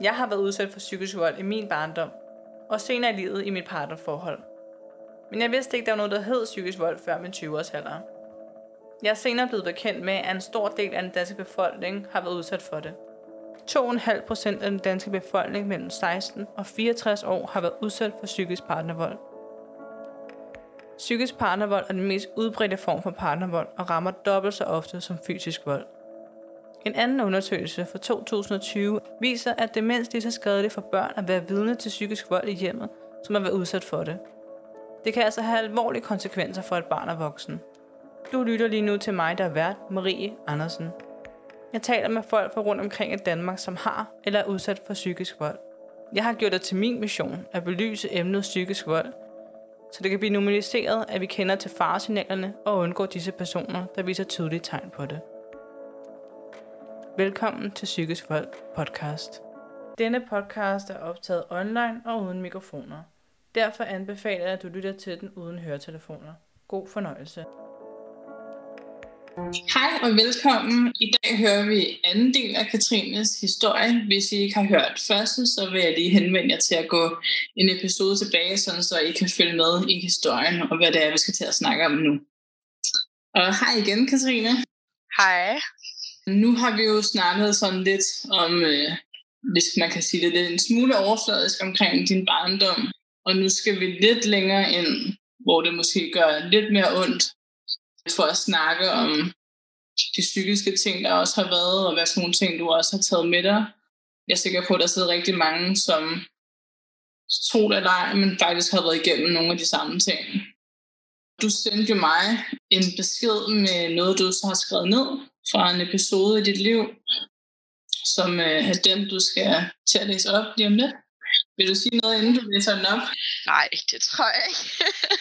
Jeg har været udsat for psykisk vold i min barndom, og senere i livet i mit partnerforhold. Men jeg vidste ikke, der var noget, der hed psykisk vold før min 20-års alder. Jeg er senere blevet bekendt med, at en stor del af den danske befolkning har været udsat for det. 2,5 procent af den danske befolkning mellem 16 og 64 år har været udsat for psykisk partnervold. Psykisk partnervold er den mest udbredte form for partnervold og rammer dobbelt så ofte som fysisk vold. En anden undersøgelse fra 2020 viser, at det lige så skadeligt for børn at være vidne til psykisk vold i hjemmet, som at være udsat for det. Det kan altså have alvorlige konsekvenser for et barn og voksen. Du lytter lige nu til mig, der er vært, Marie Andersen. Jeg taler med folk fra rundt omkring i Danmark, som har eller er udsat for psykisk vold. Jeg har gjort det til min mission at belyse emnet psykisk vold, så det kan blive normaliseret, at vi kender til faresignalerne og undgår disse personer, der viser tydelige tegn på det. Velkommen til Psykisk Vold podcast. Denne podcast er optaget online og uden mikrofoner. Derfor anbefaler jeg, at du lytter til den uden høretelefoner. God fornøjelse. Hej og velkommen. I dag hører vi anden del af Katrines historie. Hvis I ikke har hørt første, så vil jeg lige henvende jer til at gå en episode tilbage, sådan så I kan følge med i historien og hvad det er, vi skal til at snakke om nu. Og hej igen, Katrine. Hej. Nu har vi jo snakket sådan lidt om, øh, hvis man kan sige det, det er en smule overfladisk omkring din barndom. Og nu skal vi lidt længere ind, hvor det måske gør lidt mere ondt for at snakke om de psykiske ting, der også har været, og hvad for nogle ting, du også har taget med dig. Jeg er sikker på, at der sidder rigtig mange, som tro det eller ej, men faktisk har været igennem nogle af de samme ting. Du sendte jo mig en besked med noget, du så har skrevet ned fra en episode i dit liv, som øh, er den, du skal til at læse op lige om lidt. Vil du sige noget, inden du læser den op? Nej, det tror jeg ikke.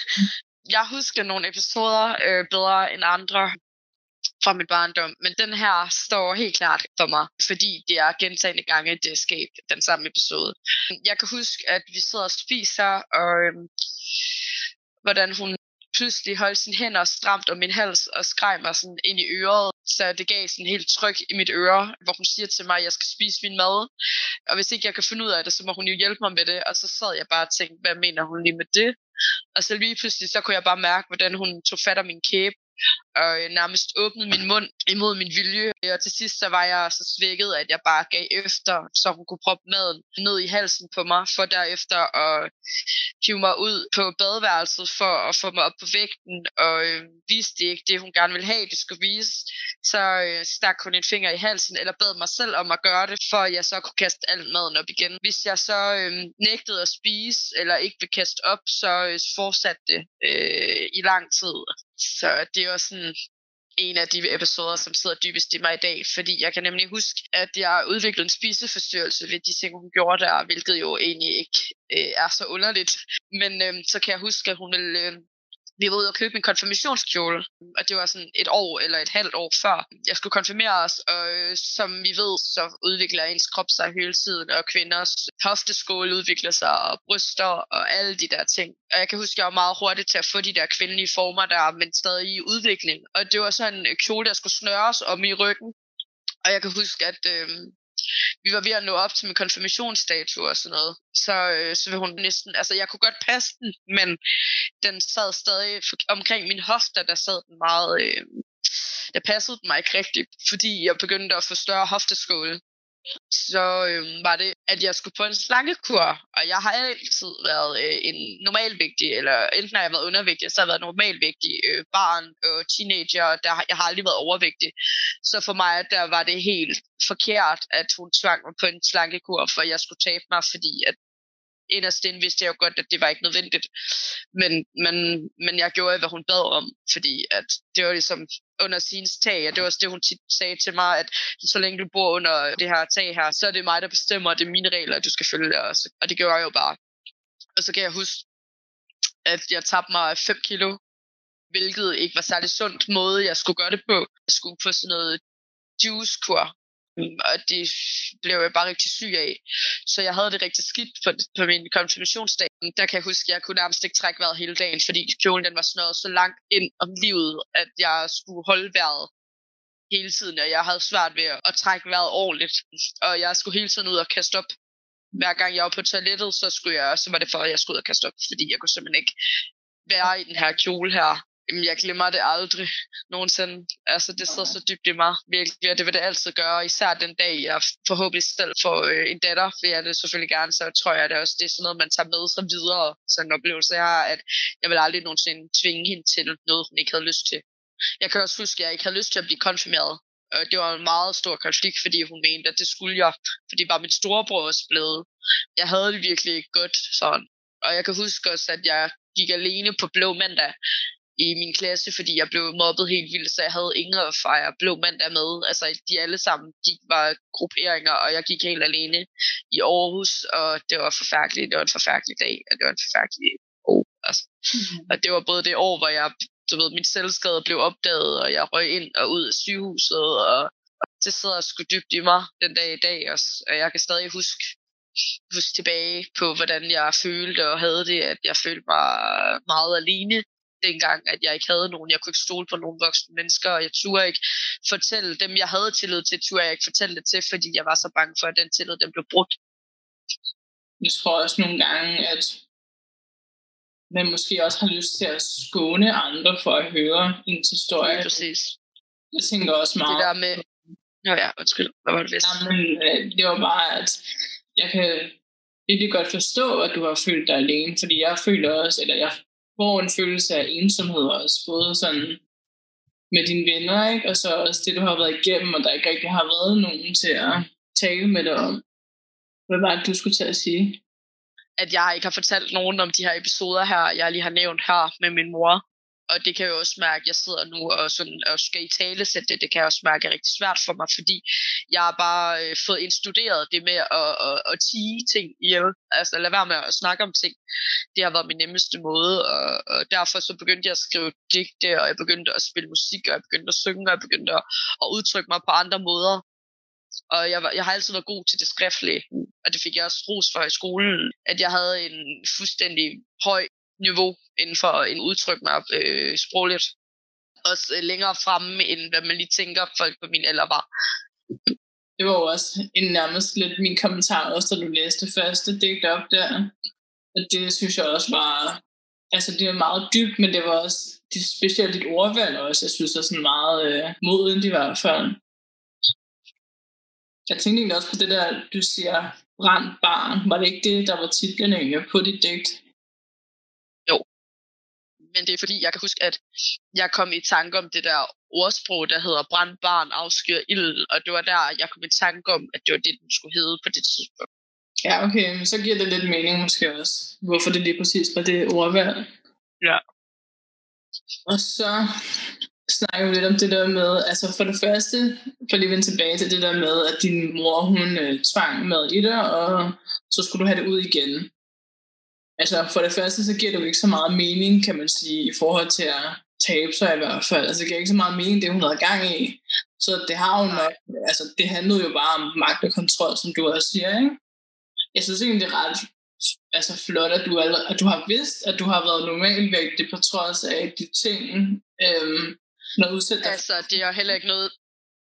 jeg husker nogle episoder øh, bedre end andre fra mit barndom, men den her står helt klart for mig, fordi det er gentagende gange, det er sket, den samme episode. Jeg kan huske, at vi sidder og spiser, og øh, hvordan hun pludselig holdt sine hænder stramt om min hals og skreg mig sådan ind i øret, så det gav sådan helt tryk i mit øre, hvor hun siger til mig, at jeg skal spise min mad, og hvis ikke jeg kan finde ud af det, så må hun jo hjælpe mig med det, og så sad jeg bare og tænkte, hvad mener hun lige med det? Og så lige pludselig, så kunne jeg bare mærke, hvordan hun tog fat om min kæbe, og øh, nærmest åbnede min mund imod min vilje. Og til sidst så var jeg så svækket, at jeg bare gav efter, så hun kunne proppe maden ned i halsen på mig, for derefter at hive mig ud på badeværelset for at få mig op på vægten, og øh, viste det ikke det, hun gerne ville have, det skulle vise. Så øh, stak hun en finger i halsen, eller bad mig selv om at gøre det, for at jeg så kunne kaste al maden op igen. Hvis jeg så øh, nægtede at spise, eller ikke ville kaste op, så øh, fortsatte det øh, i lang tid. Så det er også sådan en af de episoder, som sidder dybest i mig i dag, fordi jeg kan nemlig huske, at jeg udviklede en spiseforstyrrelse ved de ting, hun gjorde der, hvilket jo egentlig ikke øh, er så underligt. Men øh, så kan jeg huske, at hun ville øh, vi var ude og købe en konfirmationskjole, og det var sådan et år eller et halvt år før jeg skulle konfirmeres, og øh, som vi ved, så udvikler ens krop sig hele tiden, og kvinders hofteskål udvikler sig, og bryster, og alle de der ting. Og jeg kan huske, at jeg var meget hurtig til at få de der kvindelige former der, men stadig i udvikling. Og det var sådan en kjole, der skulle snøres om i ryggen, og jeg kan huske, at øh, vi var ved at nå op til min konfirmationsdato og sådan noget, så, øh, så vil hun næsten, altså jeg kunne godt passe den, men den sad stadig omkring min hofter, der sad den meget, øh, der passede den mig ikke rigtigt, fordi jeg begyndte at få større hofteskåle så øh, var det, at jeg skulle på en slankekur, og jeg har altid været øh, en normalvægtig, eller enten har jeg været undervægtig, så har jeg været normalvægtig øh, barn og teenager, der, jeg har aldrig været overvægtig. Så for mig, der var det helt forkert, at hun tvang mig på en slankekur, for jeg skulle tabe mig, fordi at inderst inde vidste jeg jo godt, at det var ikke nødvendigt. Men, men, men jeg gjorde, hvad hun bad om, fordi at det var ligesom under sin tag, og det var også det, hun tit sagde til mig, at så længe du bor under det her tag her, så er det mig, der bestemmer, det er mine regler, at du skal følge, og, også. og det gjorde jeg jo bare. Og så kan jeg huske, at jeg tabte mig 5 kilo, hvilket ikke var særlig sundt måde, jeg skulle gøre det på. Jeg skulle få sådan noget juicekur, og det blev jeg bare rigtig syg af. Så jeg havde det rigtig skidt på, på min konfirmationsdag. Der kan jeg huske, at jeg kunne nærmest ikke trække vejret hele dagen, fordi kjolen den var snøret så langt ind om livet, at jeg skulle holde vejret hele tiden, og jeg havde svært ved at trække vejret ordentligt. Og jeg skulle hele tiden ud og kaste op hver gang jeg var på toilettet, så, skulle jeg, så var det for, at jeg skulle ud og kaste op, fordi jeg kunne simpelthen ikke være i den her kjole her. Jamen, jeg glemmer det aldrig nogensinde. Altså, det sidder så dybt i mig, virkelig, og det vil det altid gøre, især den dag, jeg forhåbentlig selv får øh, en datter, vil jeg det selvfølgelig gerne, så tror jeg, at det også det er sådan noget, man tager med sig videre, sådan en oplevelse, jeg har, at jeg vil aldrig nogensinde tvinge hende til noget, hun ikke havde lyst til. Jeg kan også huske, at jeg ikke havde lyst til at blive konfirmeret, og det var en meget stor konflikt, fordi hun mente, at det skulle jeg, fordi var min storebror også blevet. Jeg havde det virkelig godt sådan. Og jeg kan huske også, at jeg gik alene på blå mandag i min klasse, fordi jeg blev mobbet helt vildt, så jeg havde ingen at fejre blå mandag med. Altså, de alle sammen gik var grupperinger, og jeg gik helt alene i Aarhus, og det var forfærdeligt. Det var en forfærdelig dag, og det var en forfærdelig år. Altså. Mm. Og det var både det år, hvor jeg, du ved, min selvskade blev opdaget, og jeg røg ind og ud af sygehuset, og det sidder sgu dybt i mig den dag i dag også. Og jeg kan stadig huske, huske tilbage på, hvordan jeg følte og havde det, at jeg følte mig meget alene dengang, at jeg ikke havde nogen. Jeg kunne ikke stole på nogen voksne mennesker, og jeg turde ikke fortælle dem, jeg havde tillid til, turde jeg ikke fortælle det til, fordi jeg var så bange for, at den tillid, den blev brudt. Jeg tror også nogle gange, at man måske også har lyst til at skåne andre for at høre ens historie. Ja, præcis. Jeg tænker også meget... Det der med... Nå ja, undskyld. Hvad var det vist? Jamen, øh, det var bare, at jeg kan virkelig godt forstå, at du har følt dig alene, fordi jeg føler også, eller jeg får en følelse af ensomhed også, både sådan med dine venner, ikke? og så også det, du har været igennem, og der ikke rigtig har været nogen til at tale med dig om. Hvad var det, du skulle til at sige? At jeg ikke har fortalt nogen om de her episoder her, jeg lige har nævnt her med min mor. Og det kan jeg jo også mærke, jeg sidder nu og, sådan, og skal i tale sætte det. Det kan jeg også mærke er rigtig svært for mig, fordi jeg har bare øh, fået instuderet det med at, at, at tige ting ihjel. Altså lade være med at snakke om ting. Det har været min nemmeste måde, og, og derfor så begyndte jeg at skrive digte, og jeg begyndte at spille musik, og jeg begyndte at synge, og jeg begyndte at, at udtrykke mig på andre måder. Og jeg, var, jeg har altid været god til det skriftlige, og det fik jeg også ros for i skolen, at jeg havde en fuldstændig høj niveau inden for en udtryk mig øh, sprogligt. Også øh, længere fremme, end hvad man lige tænker, folk på min alder var. Det var jo også en nærmest lidt min kommentar, også da du læste første digt op der. Og det synes jeg også var, altså det var meget dybt, men det var også, det, specielt dit ordvalg også, jeg synes er sådan meget øh, modent i hvert fald. Jeg tænkte egentlig også på det der, du siger, brændt barn. Var det ikke det, der var titlen egentlig på dit digt? Men det er fordi, jeg kan huske, at jeg kom i tanke om det der ordsprog, der hedder brandbarn afskyr ild, og det var der, jeg kom i tanke om, at det var det, den skulle hedde på det tidspunkt. Ja, okay, men så giver det lidt mening måske også, hvorfor det lige præcis var det ordvalg. Ja. Og så snakker vi lidt om det der med, altså for det første, for lige at vende tilbage til det der med, at din mor, hun øh, tvang mad i dig, og så skulle du have det ud igen. Altså for det første, så giver det jo ikke så meget mening, kan man sige, i forhold til at tabe sig i hvert fald. Altså det giver ikke så meget mening, det hun havde gang i. Så det har jo nok, altså det handlede jo bare om magt og kontrol, som du også siger, ikke? Jeg synes egentlig, det er ret altså flot, at du, allerede, at du har vidst, at du har været normalvægtig på trods af de ting, øhm, når udsat Altså, det er jo heller ikke noget,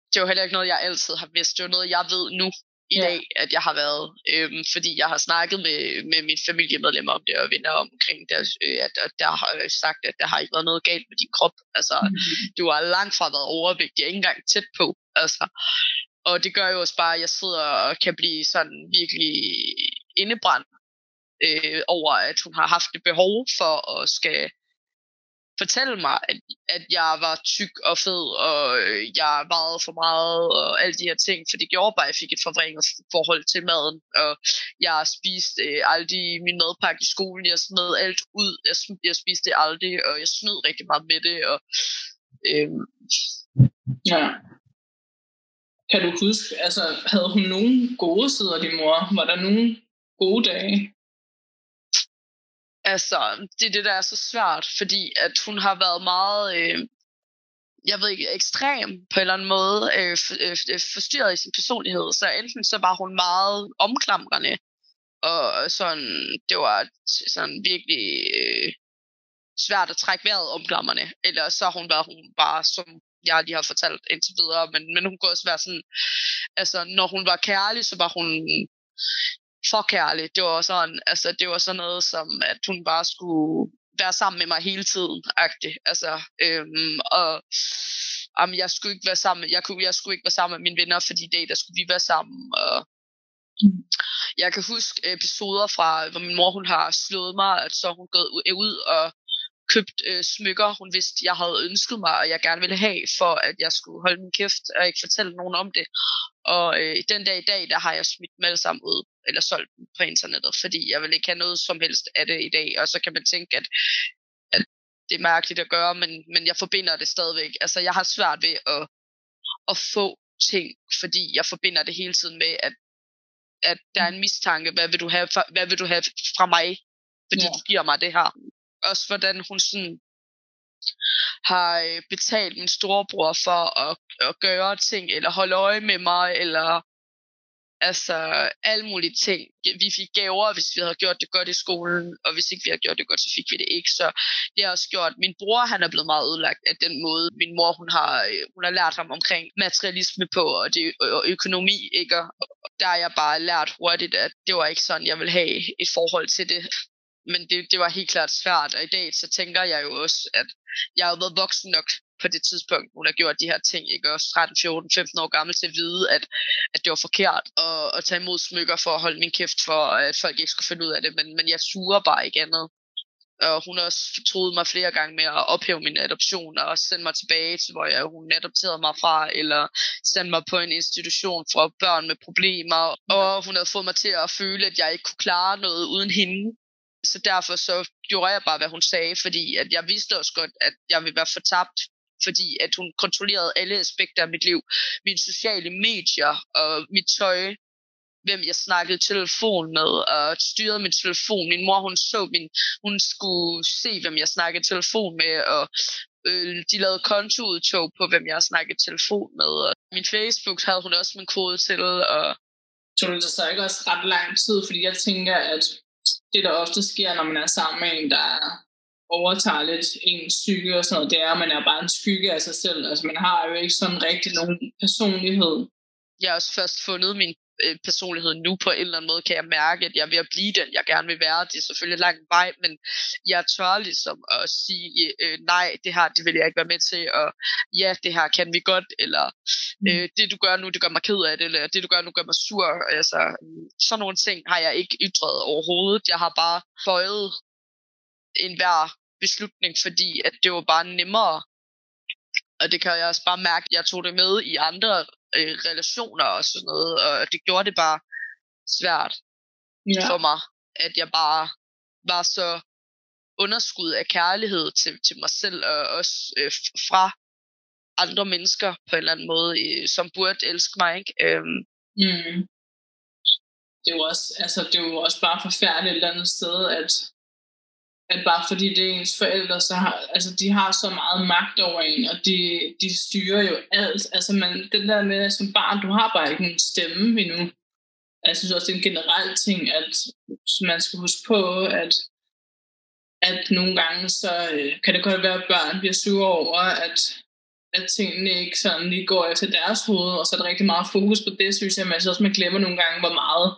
det er jo heller ikke noget, jeg altid har vidst. Det er jo noget, jeg ved nu i ja. dag, at jeg har været. Øhm, fordi jeg har snakket med, med mine familiemedlemmer om det, og venner omkring det, øh, at, at der har sagt, at der har ikke været noget galt med din krop. Altså, mm-hmm. du har langt fra været overvægtig, ikke engang tæt på. Altså, og det gør jo også bare, at jeg sidder og kan blive sådan virkelig indebrændt øh, over, at hun har haft et behov for at skal fortælle mig, at, at jeg var tyk og fed, og øh, jeg vejede for meget, og alle de her ting, for det gjorde bare, at jeg fik et forvrænget forhold til maden, og jeg spiste øh, aldrig min madpakke i skolen, jeg smed alt ud, jeg, jeg spiste det aldrig, og jeg snød rigtig meget med det, og øh, ja. Kan du huske, altså havde hun nogen gode sider, din mor? Var der nogen gode dage? Altså, det er det, der er så svært, fordi at hun har været meget, øh, jeg ved ikke, ekstrem på en eller anden måde, øh, for, øh, øh, forstyrret i sin personlighed. Så enten så var hun meget omklamrende, og sådan, det var sådan virkelig øh, svært at trække vejret omklammerne. eller så har hun været hun bare, som jeg lige har fortalt indtil videre, men, men hun kunne også være sådan, altså når hun var kærlig, så var hun for kærlig. Det var sådan, altså det var sådan noget som, at hun bare skulle være sammen med mig hele tiden, agtig. Altså, øhm, og jamen, jeg skulle ikke være sammen, jeg, kunne, jeg skulle ikke være sammen med mine venner, fordi det der skulle vi være sammen. Og jeg kan huske episoder fra, hvor min mor hun har slået mig, at så hun gået ud og købt øh, smykker, hun vidste, jeg havde ønsket mig, og jeg gerne ville have, for at jeg skulle holde min kæft og ikke fortælle nogen om det. Og øh, den dag i dag, der har jeg smidt dem alle sammen ud, eller solgt dem på internettet, fordi jeg vil ikke have noget som helst af det i dag. Og så kan man tænke, at, at det er mærkeligt at gøre, men, men jeg forbinder det stadigvæk. Altså, jeg har svært ved at, at få ting, fordi jeg forbinder det hele tiden med, at, at der er en mistanke, hvad vil du have, hvad vil du have fra mig, fordi ja. du giver mig det her også hvordan hun sådan har øh, betalt min storebror for at, at gøre ting, eller holde øje med mig, eller altså alle mulige ting. Vi fik gaver, hvis vi havde gjort det godt i skolen, og hvis ikke vi havde gjort det godt, så fik vi det ikke. Så det har også gjort, min bror han er blevet meget ødelagt af den måde, min mor hun har, øh, hun har lært ham omkring materialisme på, og, det, og økonomi, ikke? Og der har jeg bare lært hurtigt, at det var ikke sådan, jeg vil have et forhold til det men det, det var helt klart svært, og i dag så tænker jeg jo også, at jeg har været voksen nok på det tidspunkt, hun har gjort de her ting, ikke også 13, 14, 15 år gammel til at vide, at, at det var forkert at, at tage imod smykker for at holde min kæft for, at folk ikke skulle finde ud af det, men, men jeg suger bare ikke andet. Og hun har også troet mig flere gange med at ophæve min adoption og sende mig tilbage til, hvor jeg, hun adopterede mig fra, eller sende mig på en institution for børn med problemer. Og hun havde fået mig til at føle, at jeg ikke kunne klare noget uden hende så derfor så gjorde jeg bare, hvad hun sagde, fordi at jeg vidste også godt, at jeg ville være fortabt, fordi at hun kontrollerede alle aspekter af mit liv. Mine sociale medier og mit tøj, hvem jeg snakkede telefon med, og styrede min telefon. Min mor, hun så min, hun skulle se, hvem jeg snakkede telefon med, og øh, de lavede kontoudtog på, hvem jeg snakkede telefon med. Og min Facebook havde hun også min kode til, og Tog det så ikke også ret lang tid? Fordi jeg tænker, at det, der ofte sker, når man er sammen med en, der overtager lidt ens psyke og sådan noget, det er, at man er bare en skygge af sig selv. Altså, man har jo ikke sådan rigtig nogen personlighed. Jeg har også først fundet min øh, personlighed nu på en eller anden måde, kan jeg mærke, at jeg er ved at blive den, jeg gerne vil være. Det er selvfølgelig lang vej, men jeg tør ligesom at sige, øh, nej, det her, det vil jeg ikke være med til, og ja, det her kan vi godt, eller mm. øh, det du gør nu, det gør mig ked af det, eller det du gør nu, gør mig sur. Altså, sådan nogle ting har jeg ikke ytret overhovedet. Jeg har bare bøjet en hver beslutning, fordi at det var bare nemmere og det kan jeg også bare mærke, at jeg tog det med i andre øh, relationer og sådan noget, og det gjorde det bare svært ja. for mig, at jeg bare var så underskud af kærlighed til, til mig selv, og også øh, fra andre mennesker på en eller anden måde, øh, som burde elske mig, ikke? Øhm. Mm. Det er jo også, altså, det er jo også bare forfærdeligt et eller andet sted, at at bare fordi det er ens forældre, så har, altså, de har så meget magt over en, og de, de styrer jo alt. Altså man, den der med, som barn, du har bare ikke en stemme endnu. Jeg synes også, det er en generel ting, at man skal huske på, at, at nogle gange, så øh, kan det godt være, at børn bliver sure over, at, at tingene ikke sådan lige går efter deres hoved, og så er der rigtig meget fokus på det, synes jeg, men jeg synes også, man glemmer nogle gange, hvor meget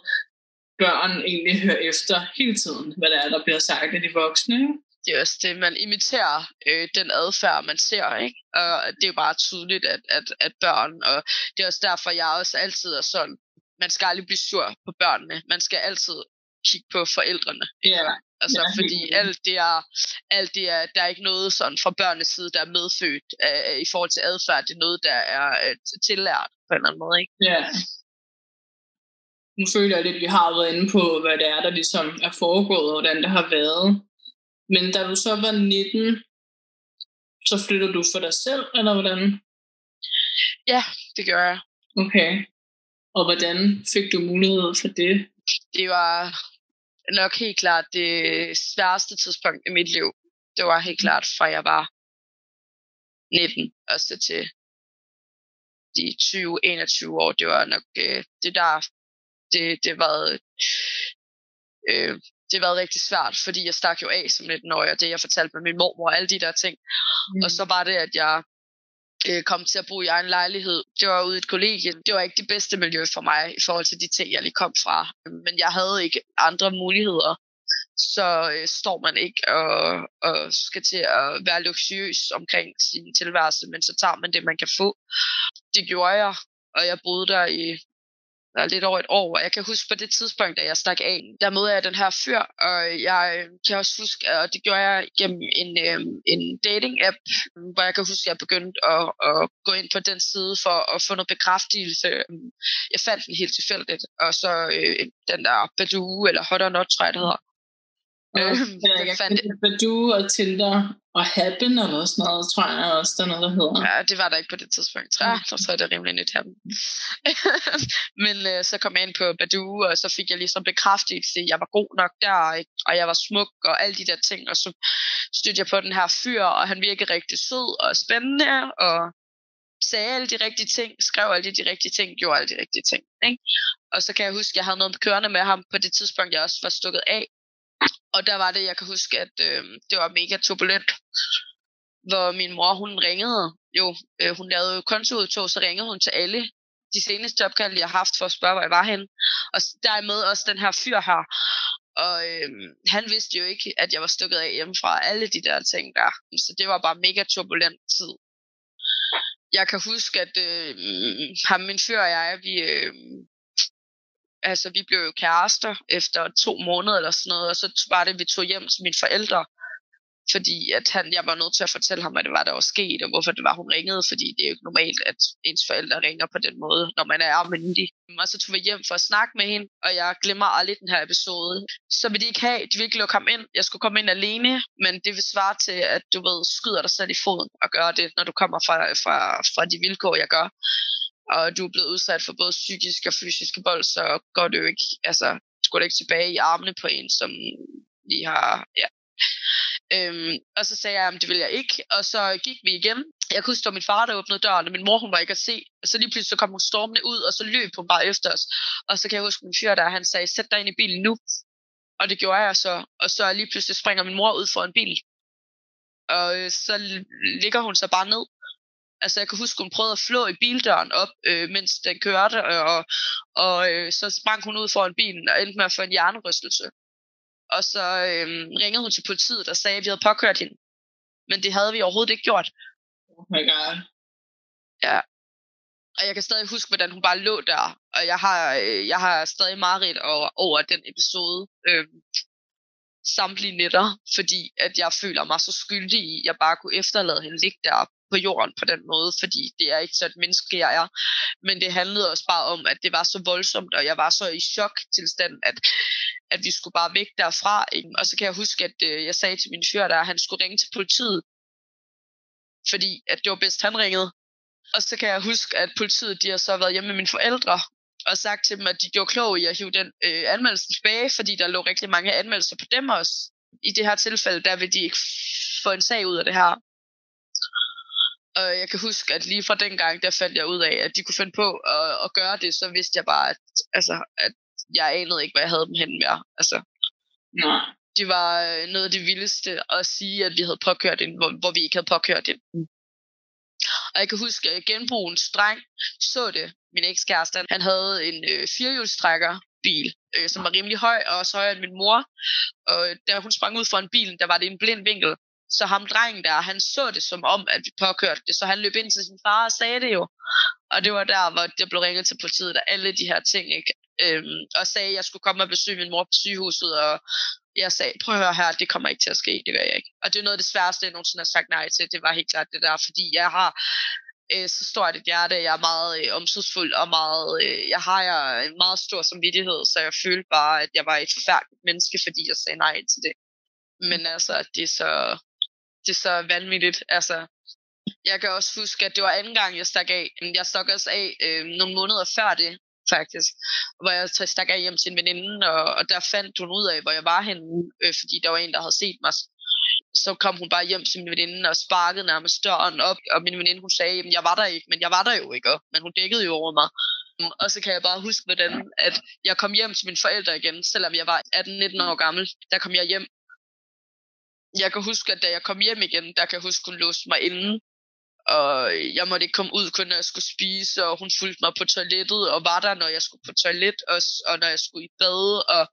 børn egentlig hører efter hele tiden, hvad der er, der bliver sagt af de voksne. Ikke? Det er også det, man imiterer øh, den adfærd, man ser, ikke? Og det er jo bare tydeligt, at, at, at børn, og det er også derfor, jeg også altid er sådan, man skal aldrig blive sur på børnene, man skal altid kigge på forældrene. Ja. Altså, ja, fordi alt det, er, alt det er, der er ikke noget sådan fra børnenes side, der er medfødt uh, i forhold til adfærd. Det er noget, der er uh, tillært på en eller anden måde, ikke? Ja nu føler jeg lidt, at vi har været inde på, hvad det er, der ligesom er foregået, og hvordan det har været. Men da du så var 19, så flytter du for dig selv, eller hvordan? Ja, det gør jeg. Okay. Og hvordan fik du mulighed for det? Det var nok helt klart det sværeste tidspunkt i mit liv. Det var helt klart, fra jeg var 19 og så til de 20-21 år. Det var nok øh, det der det, det var øh, det var rigtig svært, fordi jeg stak jo af som 19 år, og det jeg fortalte med min mormor og alle de der ting. Mm. Og så var det, at jeg øh, kom til at bo i egen lejlighed. Det var ude i et kollegie. Det var ikke det bedste miljø for mig i forhold til de ting, jeg lige kom fra. Men jeg havde ikke andre muligheder. Så øh, står man ikke og, og skal til at være luksuriøs omkring sin tilværelse, men så tager man det, man kan få. Det gjorde jeg, og jeg boede der i eller lidt over et år, og jeg kan huske på det tidspunkt, da jeg stak af, der mødte jeg den her fyr, og jeg kan også huske, og det gjorde jeg gennem en, øh, en dating-app, hvor jeg kan huske, at jeg begyndte at, at gå ind på den side for at få noget bekræftelse. Jeg fandt den helt tilfældigt, og så øh, den der Badoo, eller Hot or Not, tror jeg, det hedder. Øh, jeg, jeg fandt Badoo og Tinder og Happen eller sådan noget, tror jeg også, der er noget, der hedder. Ja, det var der ikke på det tidspunkt. Tror jeg, så tror jeg, det er rimelig nyt her. Men øh, så kom jeg ind på Badoo, og så fik jeg ligesom bekræftelse, at jeg var god nok der, og jeg var smuk, og alle de der ting. Og så stødte jeg på den her fyr, og han virkede rigtig sød og spændende, og sagde alle de rigtige ting, skrev alle de rigtige ting, gjorde alle de rigtige ting. Ikke? Og så kan jeg huske, at jeg havde noget kørende med ham på det tidspunkt, jeg også var stukket af. Og der var det, jeg kan huske, at øh, det var mega turbulent. Hvor min mor, hun ringede jo, øh, hun lavede kontoudtog, så ringede hun til alle de seneste opkald, jeg har haft for at spørge, hvor jeg var henne. Og dermed også den her fyr her. Og øh, han vidste jo ikke, at jeg var stukket af hjemmefra. Alle de der ting der. Så det var bare mega turbulent tid. Jeg kan huske, at øh, ham, min fyr og jeg, vi, øh, altså vi blev jo kærester efter to måneder eller sådan noget, og så var det, vi tog hjem til mine forældre, fordi at han, jeg var nødt til at fortælle ham, hvad det var, der var sket, og hvorfor det var, hun ringede, fordi det er jo ikke normalt, at ens forældre ringer på den måde, når man er myndig. Og så tog vi hjem for at snakke med hende, og jeg glemmer aldrig den her episode. Så vil de ikke have, de vil ikke lukke ham ind. Jeg skulle komme ind alene, men det vil svare til, at du ved, skyder dig selv i foden og gør det, når du kommer fra, fra, fra de vilkår, jeg gør og du er blevet udsat for både psykisk og fysisk vold, så går du ikke, altså, du ikke tilbage i armene på en, som vi har, ja. Øhm, og så sagde jeg, at det vil jeg ikke, og så gik vi igen. Jeg kunne stå min far, der åbnede døren, og min mor, hun var ikke at se. Og så lige pludselig så kom hun stormende ud, og så løb hun bare efter os. Og så kan jeg huske min fyr der, han sagde, sæt dig ind i bilen nu. Og det gjorde jeg så. Og så lige pludselig springer min mor ud for en bil. Og øh, så ligger hun så bare ned. Altså jeg kan huske, hun prøvede at flå i bildøren op, øh, mens den kørte, og, og øh, så sprang hun ud foran bilen og endte med at få en hjernerystelse. Og så øh, ringede hun til politiet og sagde, at vi havde påkørt hende. Men det havde vi overhovedet ikke gjort. Oh my god. Ja. Og jeg kan stadig huske, hvordan hun bare lå der. Og jeg har, øh, jeg har stadig mareridt over, over den episode. Øh, samtlige nætter, fordi at jeg føler mig så skyldig i, at jeg bare kunne efterlade hende ligge der på jorden på den måde, fordi det er ikke så et menneske, jeg er. Men det handlede også bare om, at det var så voldsomt, og jeg var så i chok tilstand, at, at vi skulle bare væk derfra. Ikke? Og så kan jeg huske, at øh, jeg sagde til min fyr, der, at han skulle ringe til politiet, fordi at det var bedst, han ringede. Og så kan jeg huske, at politiet de har så været hjemme med mine forældre, og sagt til dem, at de gjorde klog i at hive den øh, anmeldelse tilbage, fordi der lå rigtig mange anmeldelser på dem også. I det her tilfælde, der vil de ikke få en sag ud af det her. Og jeg kan huske, at lige fra den gang, der fandt jeg ud af, at de kunne finde på at, at gøre det, så vidste jeg bare, at, altså, at jeg anede ikke, hvad jeg havde dem hen med. Altså, Nej. Det var øh, noget af det vildeste at sige, at vi havde påkørt den, hvor, hvor vi ikke havde påkørt den. Og jeg kan huske, at genbrugens dreng så det. Min ekskæreste, han havde en øh, firehjulstrækker bil, øh, som var rimelig høj, og også højere end min mor. Og da hun sprang ud en bil, der var det en blind vinkel. Så ham drengen der, han så det som om, at vi påkørte det, så han løb ind til sin far og sagde det jo. Og det var der, hvor jeg blev ringet til politiet, og alle de her ting, ikke? Øhm, og sagde, at jeg skulle komme og besøge min mor på sygehuset, og jeg sagde, prøv at høre her, det kommer ikke til at ske, det gør jeg ikke. Og det er noget af det sværeste, jeg nogensinde har sagt nej til, det var helt klart det der, fordi jeg har øh, så stort et hjerte, jeg er meget øh, omsorgsfuld, og meget, øh, jeg har jeg en meget stor samvittighed, så jeg følte bare, at jeg var et forfærdeligt menneske, fordi jeg sagde nej til det. Men altså, det er så, det er så vanvittigt. Altså, jeg kan også huske, at det var anden gang, jeg stak af. Jeg stak også af øh, nogle måneder før det, faktisk. Hvor jeg stak af hjem til en veninde, og, og der fandt hun ud af, hvor jeg var henne, øh, fordi der var en, der havde set mig. Så kom hun bare hjem til min veninde og sparkede nærmest døren op, og min veninde hun sagde, at jeg var der ikke, men jeg var der jo ikke, men hun dækkede jo over mig. Og så kan jeg bare huske, hvordan at jeg kom hjem til mine forældre igen, selvom jeg var 18-19 år gammel. Der kom jeg hjem jeg kan huske, at da jeg kom hjem igen, der kan jeg huske, hun låste mig inde. og jeg måtte ikke komme ud, kun når jeg skulle spise, og hun fulgte mig på toilettet, og var der, når jeg skulle på toilet, og, og når jeg skulle i bad, og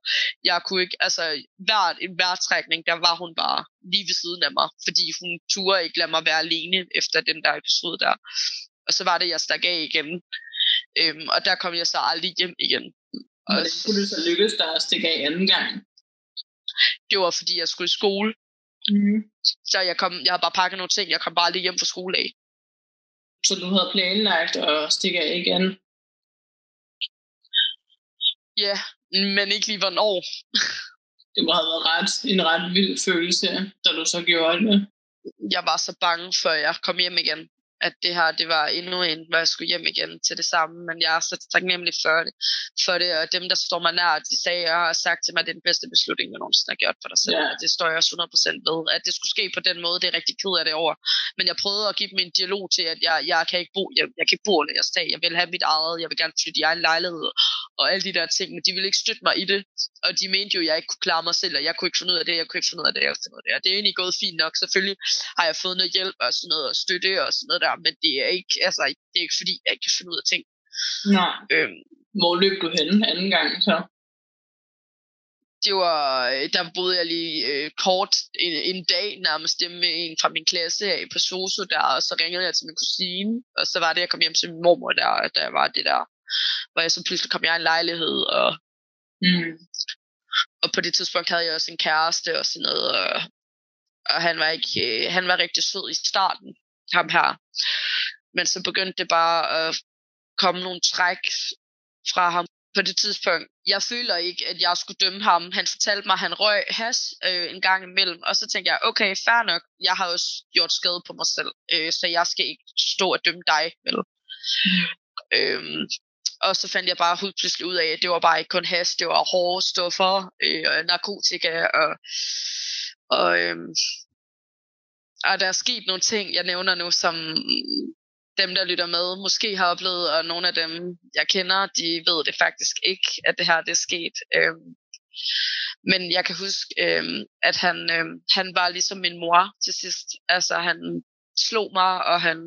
jeg kunne ikke, altså, hver en vejrtrækning, der var hun bare lige ved siden af mig, fordi hun turde ikke lade mig være alene efter den der episode der. Og så var det, jeg stak af igen. Øhm, og der kom jeg så aldrig hjem igen. Og Hvordan kunne det så lykkes dig at stikke af anden gang? det var, fordi jeg skulle i skole. Mm. Så jeg, kom, jeg havde bare pakket nogle ting. Jeg kom bare lige hjem fra skole af. Så du havde planlagt at stikke af igen? Ja, men ikke lige hvornår. Det må have været ret, en ret vild følelse, da du så gjorde det. Jeg var så bange, før jeg kom hjem igen at det her det var endnu en, hvor jeg skulle hjem igen til det samme. Men jeg er så taknemmelig for det, for det. Og dem, der står mig nær, de sagde, jeg har sagt til mig, at det er den bedste beslutning, jeg nogensinde har gjort for dig selv. Og det står jeg også 100% ved. At det skulle ske på den måde, det er rigtig ked af det over. Men jeg prøvede at give dem en dialog til, at jeg, jeg kan ikke bo, jeg, jeg kan ikke bo i jeres Jeg vil have mit eget, jeg vil gerne flytte i egen lejlighed og alle de der ting, men de ville ikke støtte mig i det. Og de mente jo, at jeg ikke kunne klare mig selv, og jeg kunne ikke finde ud af det, jeg kunne ikke finde ud af det, jeg kunne finde ud af det. Og det er egentlig gået fint nok. Selvfølgelig har jeg fået noget hjælp og sådan noget, og støtte og sådan noget der, men det er ikke, altså, det er ikke fordi, jeg ikke kan finde ud af ting. Nej. Øhm, Hvor løb du hen anden gang så? det var, øh, der boede jeg lige øh, kort en, en dag nærmest hjemme med en fra min klasse af på Soso der, og så ringede jeg til min kusine, og så var det, jeg kom hjem til min mormor der, der var det der, hvor jeg så pludselig kom jeg i en lejlighed, og, Mm. og på det tidspunkt havde jeg også en kæreste og sådan noget, og, og han var ikke, øh, han var rigtig sød i starten, ham her. Men så begyndte det bare at komme nogle træk fra ham på det tidspunkt. Jeg føler ikke, at jeg skulle dømme ham. Han fortalte mig, at han røg has øh, en gang imellem. Og så tænkte jeg, okay, fair nok. Jeg har også gjort skade på mig selv. Øh, så jeg skal ikke stå og dømme dig. Vel? Øhm, og så fandt jeg bare ud pludselig ud af, at det var bare ikke kun has. Det var hårde stoffer, øh, narkotika. Og, og, øhm, og der er sket nogle ting, jeg nævner nu, som dem, der lytter med, måske har oplevet, og nogle af dem, jeg kender, de ved det faktisk ikke, at det her det er sket. Øhm, men jeg kan huske, øhm, at han, øhm, han var ligesom min mor til sidst. Altså, han slog mig, og han,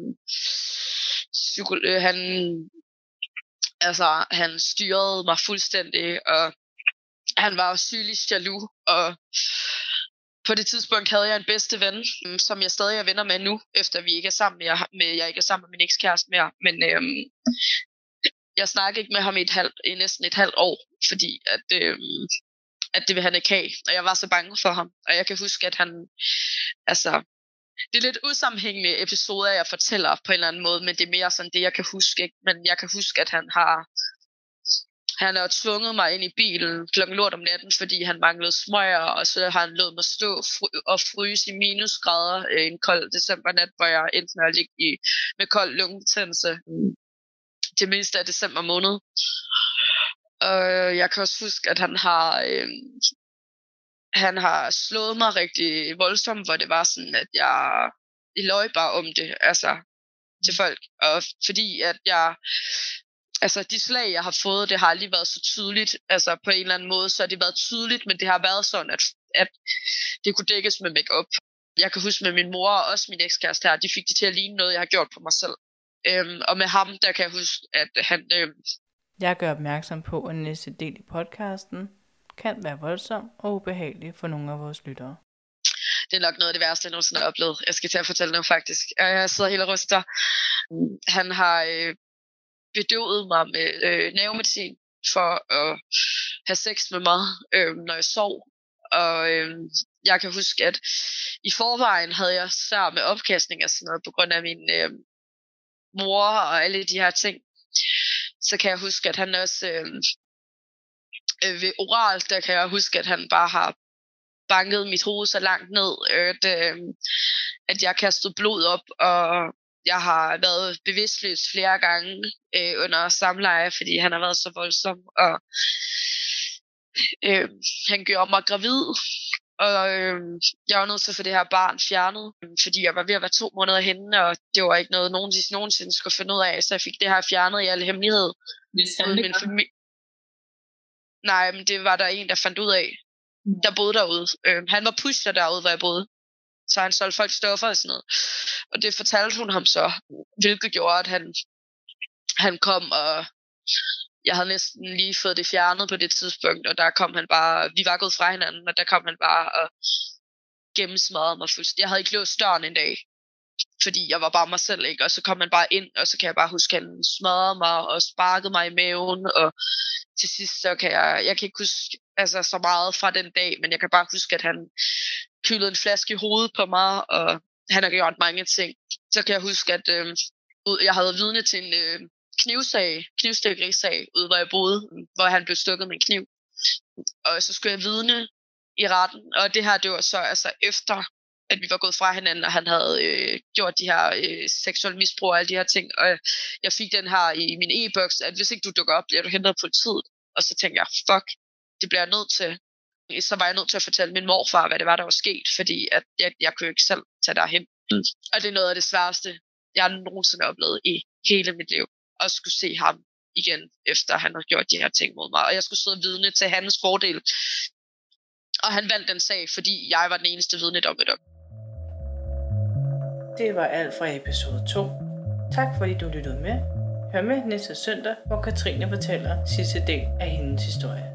psyko- øh, han, altså, han styrede mig fuldstændig, og han var sygelig jaloux, og på det tidspunkt havde jeg en bedste ven, mm, som jeg stadig er venner med nu, efter vi ikke er sammen med, med jeg ikke er sammen med min ekskæreste mere. Men øhm, jeg snakkede ikke med ham i, et halvt, i næsten et halvt år, fordi at, øhm, at det ville han ikke have. Og jeg var så bange for ham. Og jeg kan huske, at han, altså, det er lidt usammenhængende episoder, jeg fortæller på en eller anden måde, men det er mere sådan det, jeg kan huske. Ikke? Men jeg kan huske, at han har han har tvunget mig ind i bilen klokken lort om natten, fordi han manglede smøger, og så har han lovet mig stå fry- og fryse i minusgrader øh, en kold decembernat, hvor jeg endte med at ligge i, med kold lungebetændelse mm, det meste af december måned. Og jeg kan også huske, at han har, øh, han har slået mig rigtig voldsomt, hvor det var sådan, at jeg, jeg løg bare om det, altså til folk. Og fordi at jeg altså de slag, jeg har fået, det har aldrig været så tydeligt. Altså på en eller anden måde, så har det været tydeligt, men det har været sådan, at, at det kunne dækkes med makeup. Jeg kan huske med min mor og også min ekskæreste her, de fik det til at ligne noget, jeg har gjort på mig selv. Øhm, og med ham, der kan jeg huske, at han... Øhm, Jeg gør opmærksom på, at næste del i podcasten kan være voldsom og ubehagelig for nogle af vores lyttere. det er nok noget af det værste, jeg nogensinde har oplevet. Jeg skal til at fortælle nu faktisk. Jeg sidder helt og ryster. Han har øh, bedøvet mig med øh, nervemedicin for at have sex med mig, øh, når jeg sov. Og øh, jeg kan huske, at i forvejen havde jeg svært med opkastning og sådan noget, på grund af min øh, mor og alle de her ting. Så kan jeg huske, at han også øh, øh, ved oral, der kan jeg huske, at han bare har banket mit hoved så langt ned, at, øh, at jeg kastede blod op, og jeg har været bevidstløs flere gange øh, under samleje, fordi han har været så voldsom, og øh, han gjorde mig gravid, og øh, jeg var nødt til at få det her barn fjernet, fordi jeg var ved at være to måneder henne, og det var ikke noget, nogen nogensinde skulle finde ud af, så jeg fik det her fjernet i al hemmelighed. Hvis han min familie. Nej, men det var der en, der fandt ud af, der boede derude. Øh, han var pusher derude, hvor jeg boede. Så han solgte folk stoffer og sådan noget. Og det fortalte hun ham så, hvilket gjorde, at han, han kom og jeg havde næsten lige fået det fjernet på det tidspunkt, og der kom han bare, vi var gået fra hinanden, og der kom han bare og gennemsmadrede mig fuldstændig. Jeg havde ikke låst døren en dag, fordi jeg var bare mig selv, ikke? Og så kom han bare ind, og så kan jeg bare huske, at han smadrede mig og sparkede mig i maven, og til sidst, så kan jeg, jeg kan ikke huske altså, så meget fra den dag, men jeg kan bare huske, at han kylet en flaske i hovedet på mig, og han har gjort mange ting. Så kan jeg huske, at øh, jeg havde vidne til en øh, knivsag, knivstikkerisag, ude hvor jeg boede, hvor han blev stukket med en kniv. Og så skulle jeg vidne i retten, og det her, det var så altså efter, at vi var gået fra hinanden, og han havde øh, gjort de her øh, seksuelle misbrug og alle de her ting. Og jeg fik den her i min e-boks, at hvis ikke du dukker op, bliver du hentet af politiet. Og så tænkte jeg, fuck, det bliver jeg nødt til. Så var jeg nødt til at fortælle min morfar, hvad det var, der var sket, fordi at jeg, jeg kunne ikke selv tage derhen. Mm. Og det er noget af det sværeste, jeg nogensinde har oplevet i hele mit liv. At skulle se ham igen, efter han havde gjort de her ting mod mig. Og jeg skulle sidde vidne til hans fordel. Og han vandt den sag, fordi jeg var den eneste vidne, der var Det var alt fra episode 2. Tak fordi du lyttede med. Hør med næste søndag, hvor Katrine fortæller sidste del af hendes historie.